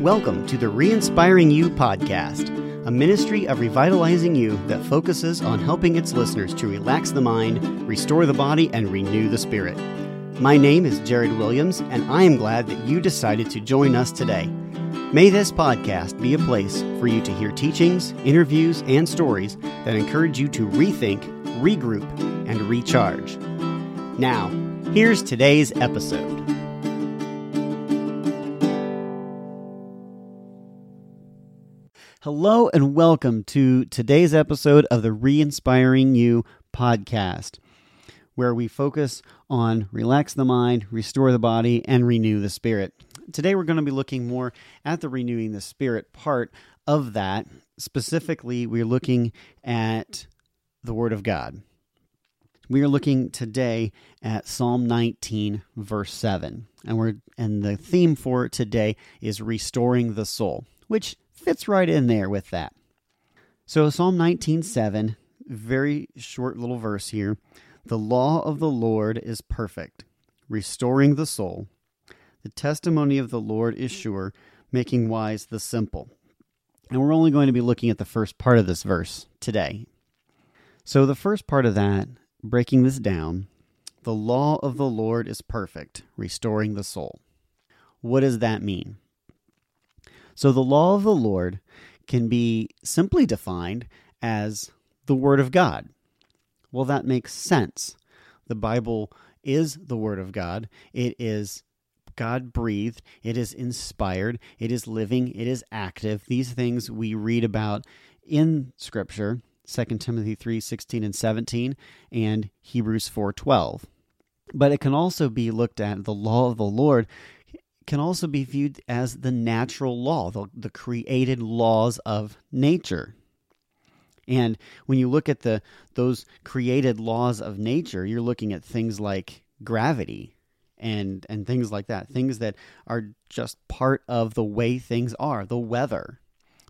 Welcome to the Re-Inspiring You podcast, a ministry of revitalizing you that focuses on helping its listeners to relax the mind, restore the body, and renew the spirit. My name is Jared Williams, and I am glad that you decided to join us today. May this podcast be a place for you to hear teachings, interviews, and stories that encourage you to rethink, regroup, and recharge. Now, here's today's episode. Hello and welcome to today's episode of the Re Inspiring You podcast, where we focus on relax the mind, restore the body, and renew the spirit. Today we're going to be looking more at the renewing the spirit part of that. Specifically, we're looking at the Word of God. We are looking today at Psalm 19, verse 7. And we're and the theme for today is restoring the soul, which fits right in there with that. So Psalm 19:7, very short little verse here. The law of the Lord is perfect, restoring the soul. The testimony of the Lord is sure, making wise the simple. And we're only going to be looking at the first part of this verse today. So the first part of that, breaking this down, the law of the Lord is perfect, restoring the soul. What does that mean? So the law of the Lord can be simply defined as the Word of God. Well, that makes sense. The Bible is the Word of God. It is God breathed, it is inspired, it is living, it is active. These things we read about in Scripture, 2 Timothy 3 16 and 17, and Hebrews 4 12. But it can also be looked at, the law of the Lord can also be viewed as the natural law, the, the created laws of nature. And when you look at the those created laws of nature, you're looking at things like gravity and and things like that, things that are just part of the way things are, the weather,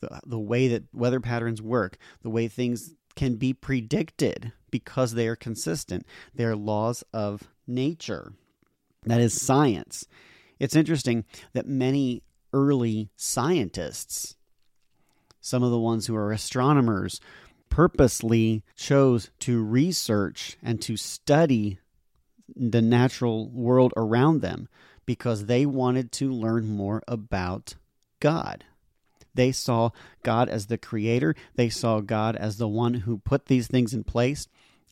the, the way that weather patterns work, the way things can be predicted because they are consistent. They're laws of nature. That is science. It's interesting that many early scientists, some of the ones who are astronomers, purposely chose to research and to study the natural world around them because they wanted to learn more about God. They saw God as the creator, they saw God as the one who put these things in place,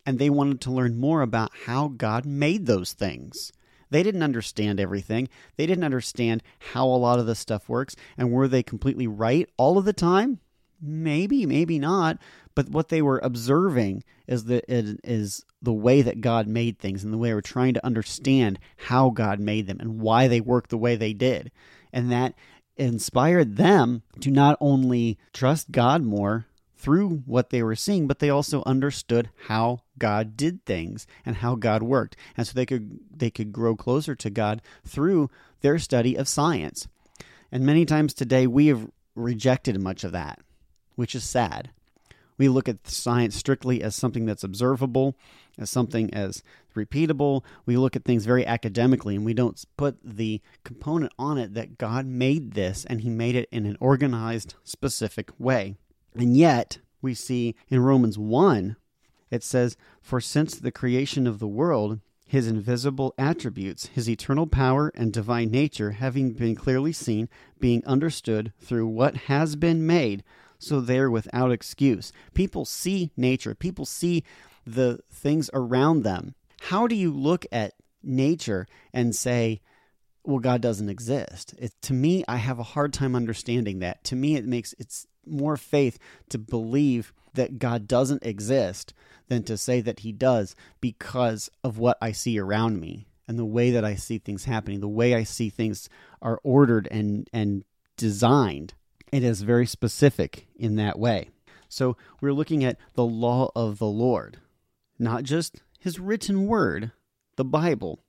and they wanted to learn more about how God made those things. They didn't understand everything. They didn't understand how a lot of this stuff works. And were they completely right all of the time? Maybe, maybe not. But what they were observing is the is the way that God made things and the way we're trying to understand how God made them and why they work the way they did. And that inspired them to not only trust God more, through what they were seeing, but they also understood how God did things and how God worked. And so they could they could grow closer to God through their study of science. And many times today we have rejected much of that, which is sad. We look at science strictly as something that's observable, as something as repeatable. We look at things very academically and we don't put the component on it that God made this and he made it in an organized specific way. And yet, we see in Romans 1, it says, For since the creation of the world, his invisible attributes, his eternal power and divine nature, having been clearly seen, being understood through what has been made, so they're without excuse. People see nature, people see the things around them. How do you look at nature and say, well, God doesn't exist? It, to me, I have a hard time understanding that. To me, it makes it's more faith to believe that God doesn't exist than to say that he does because of what I see around me and the way that I see things happening, the way I see things are ordered and and designed. It is very specific in that way. So we're looking at the law of the Lord, not just his written word, the Bible,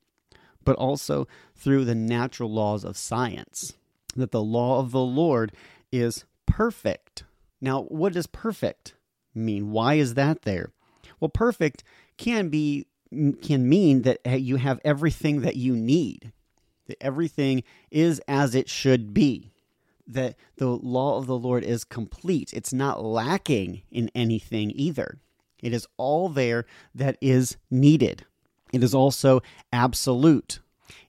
but also through the natural laws of science. That the law of the Lord is perfect. Now, what does perfect mean? Why is that there? Well, perfect can be can mean that eh, you have everything that you need. That everything is as it should be. that the law of the Lord is complete. It's not lacking in anything either. It is all there that is needed. It is also absolute.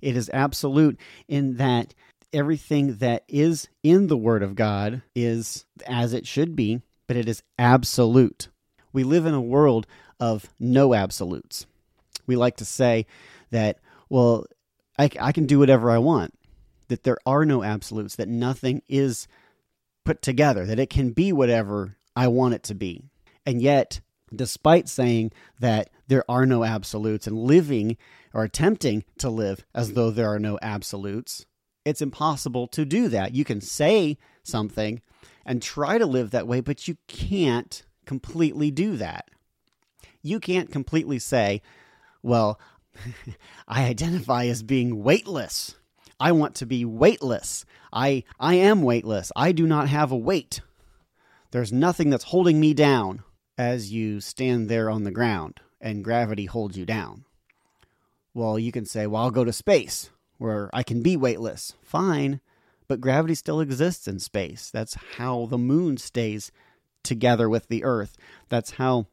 It is absolute in that everything that is in the Word of God is as it should be, but it is absolute. We live in a world of no absolutes. We like to say that, well, I, I can do whatever I want, that there are no absolutes, that nothing is put together, that it can be whatever I want it to be. And yet, despite saying that there are no absolutes and living or attempting to live as though there are no absolutes, it's impossible to do that. You can say something and try to live that way, but you can't completely do that. You can't completely say, well, I identify as being weightless. I want to be weightless. I I am weightless. I do not have a weight. There's nothing that's holding me down as you stand there on the ground and gravity holds you down. Well, you can say, "Well, I'll go to space where I can be weightless." Fine, but gravity still exists in space. That's how the moon stays together with the earth. That's how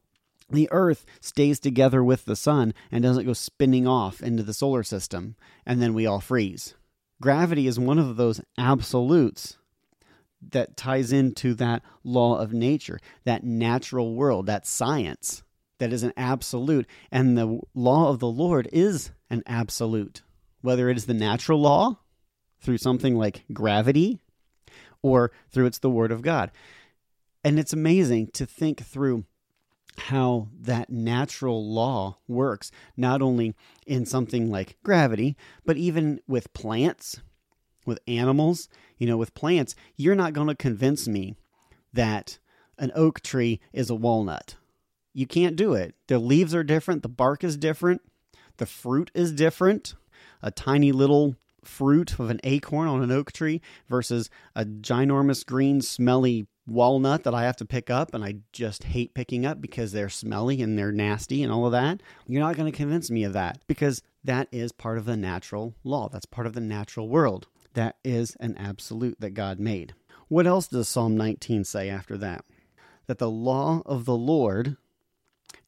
the earth stays together with the sun and doesn't go spinning off into the solar system and then we all freeze. Gravity is one of those absolutes that ties into that law of nature, that natural world, that science that is an absolute. And the law of the Lord is an absolute, whether it is the natural law through something like gravity or through it's the word of God. And it's amazing to think through how that natural law works, not only in something like gravity, but even with plants, with animals. You know, with plants, you're not going to convince me that an oak tree is a walnut. You can't do it. The leaves are different, the bark is different, the fruit is different. A tiny little fruit of an acorn on an oak tree versus a ginormous green, smelly walnut that I have to pick up and I just hate picking up because they're smelly and they're nasty and all of that. You're not going to convince me of that because that is part of the natural law. That's part of the natural world. That is an absolute that God made. What else does Psalm 19 say after that? That the law of the Lord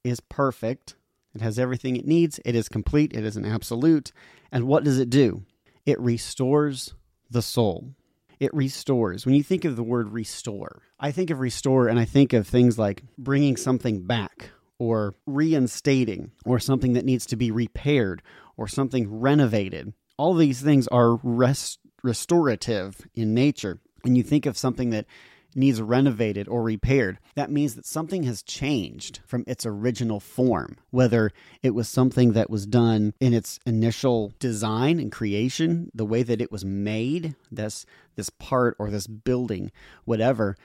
is perfect. It has everything it needs. It is complete. It is an absolute. And what does it do? It restores the soul it restores. When you think of the word restore, I think of restore and I think of things like bringing something back or reinstating or something that needs to be repaired or something renovated. All these things are rest- restorative in nature. And you think of something that needs renovated or repaired, that means that something has changed from its original form, whether it was something that was done in its initial design and creation, the way that it was made, this this part or this building, whatever,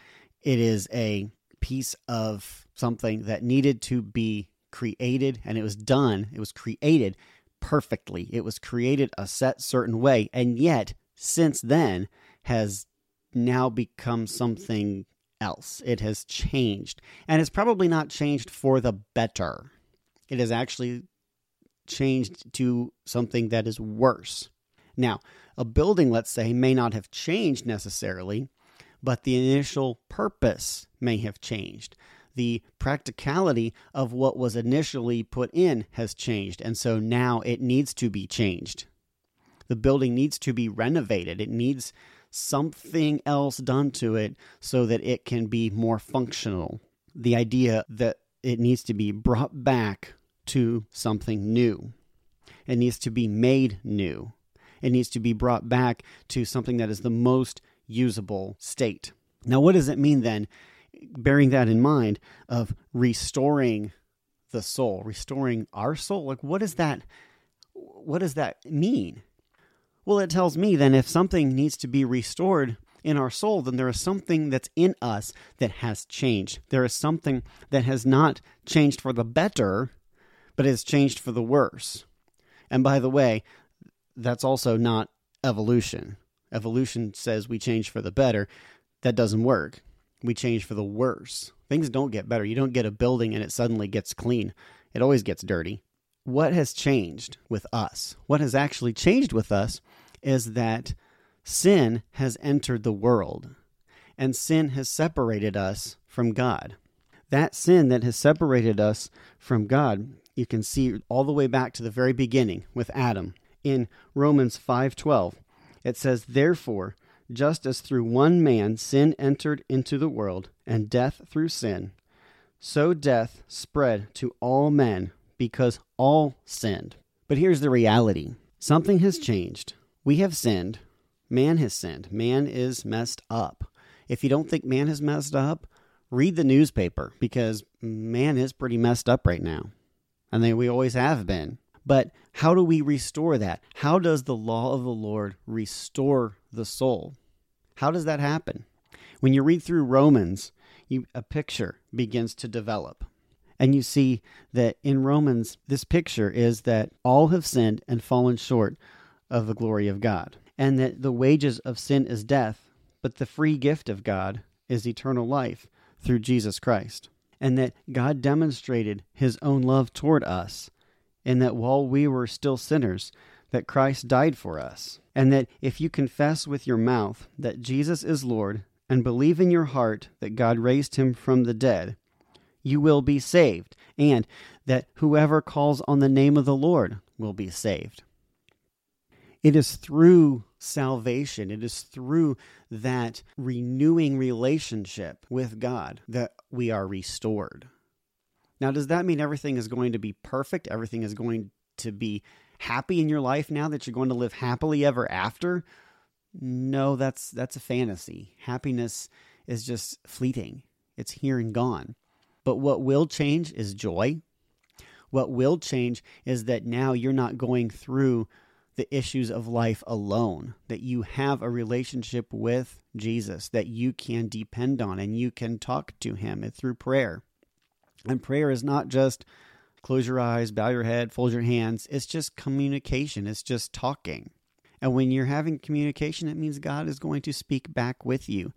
it is a piece of something that needed to be created and it was done, it was created perfectly. It was created a set certain way and yet since then has now become something else. It has changed. And it's probably not changed for the better. It has actually changed to something that is worse. Now, a building, let's say, may not have changed necessarily, but the initial purpose may have changed. The practicality of what was initially put in has changed, and so now it needs to be changed. The building needs to be renovated. It needs something else done to it so that it can be more functional. The idea that it needs to be brought back to something new. It needs to be made new. It needs to be brought back to something that is the most usable state. Now, what does it mean then, bearing that in mind, of restoring the soul, restoring our soul? Like, what does that? What does that mean? Well, it tells me then if something needs to be restored in our soul, then there is something that's in us that has changed. There is something that has not changed for the better, but has changed for the worse. And by the way, that's also not evolution. Evolution says we change for the better. That doesn't work. We change for the worse. Things don't get better. You don't get a building and it suddenly gets clean, it always gets dirty. What has changed with us? What has actually changed with us is that sin has entered the world, and sin has separated us from God. That sin that has separated us from God, you can see all the way back to the very beginning with Adam. In Romans 5:12, it says, "Therefore, just as through one man sin entered into the world, and death through sin, so death spread to all men because all sinned." But here's the reality. Something has changed. We have sinned Man has sinned. Man is messed up. If you don't think man has messed up, read the newspaper because man is pretty messed up right now. And they, we always have been. But how do we restore that? How does the law of the Lord restore the soul? How does that happen? When you read through Romans, you, a picture begins to develop. And you see that in Romans, this picture is that all have sinned and fallen short of the glory of God and that the wages of sin is death, but the free gift of God is eternal life through Jesus Christ. And that God demonstrated his own love toward us, in that while we were still sinners, that Christ died for us. And that if you confess with your mouth that Jesus is Lord and believe in your heart that God raised him from the dead, you will be saved, and that whoever calls on the name of the Lord will be saved. It is through salvation, it is through that renewing relationship with God that we are restored. Now, does that mean everything is going to be perfect? Everything is going to be happy in your life now that you're going to live happily ever after? No, that's that's a fantasy. Happiness is just fleeting. It's here and gone. But what will change is joy. What will change is that now you're not going through the issues of life alone, that you have a relationship with Jesus that you can depend on and you can talk to him through prayer. And prayer is not just close your eyes, bow your head, fold your hands. It's just communication, it's just talking. And when you're having communication, it means God is going to speak back with you.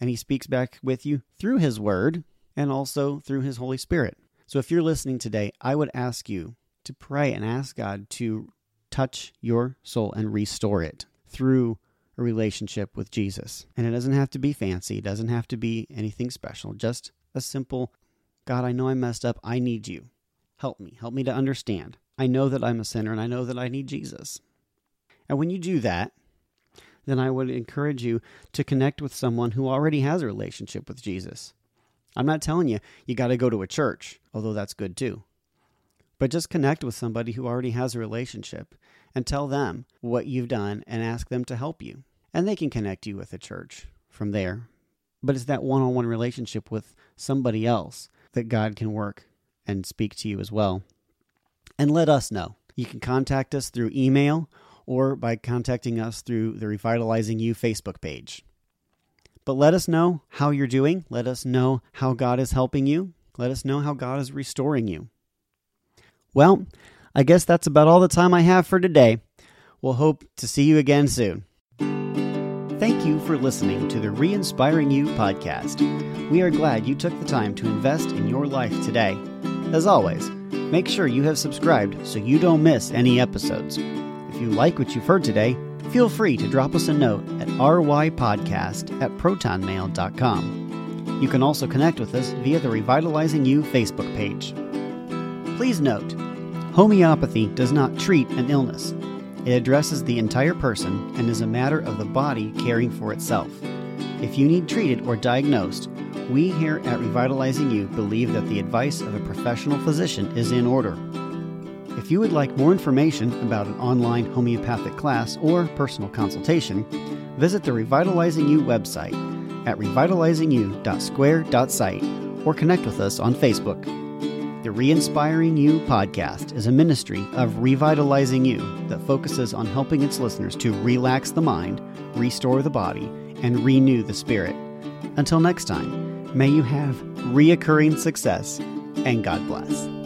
And he speaks back with you through his word and also through his Holy Spirit. So if you're listening today, I would ask you to pray and ask God to touch your soul and restore it through a relationship with Jesus. And it doesn't have to be fancy, it doesn't have to be anything special, just a simple God, I know I messed up. I need you. Help me. Help me to understand. I know that I'm a sinner and I know that I need Jesus. And when you do that, then I would encourage you to connect with someone who already has a relationship with Jesus. I'm not telling you you got to go to a church, although that's good too. But just connect with somebody who already has a relationship and tell them what you've done and ask them to help you. And they can connect you with a church from there. But it's that one on one relationship with somebody else that God can work and speak to you as well. And let us know. You can contact us through email or by contacting us through the Revitalizing You Facebook page. But let us know how you're doing. Let us know how God is helping you. Let us know how God is restoring you. Well, I guess that's about all the time I have for today. We'll hope to see you again soon. Thank you for listening to the Re Inspiring You podcast. We are glad you took the time to invest in your life today. As always, make sure you have subscribed so you don't miss any episodes. If you like what you've heard today, feel free to drop us a note at rypodcast at protonmail.com. You can also connect with us via the Revitalizing You Facebook page. Please note, homeopathy does not treat an illness. It addresses the entire person and is a matter of the body caring for itself. If you need treated or diagnosed, we here at Revitalizing You believe that the advice of a professional physician is in order. If you would like more information about an online homeopathic class or personal consultation, visit the Revitalizing You website at revitalizingyou.square.site or connect with us on Facebook. The Re Inspiring You podcast is a ministry of Revitalizing You that focuses on helping its listeners to relax the mind, restore the body, and renew the spirit. Until next time, may you have reoccurring success and God bless.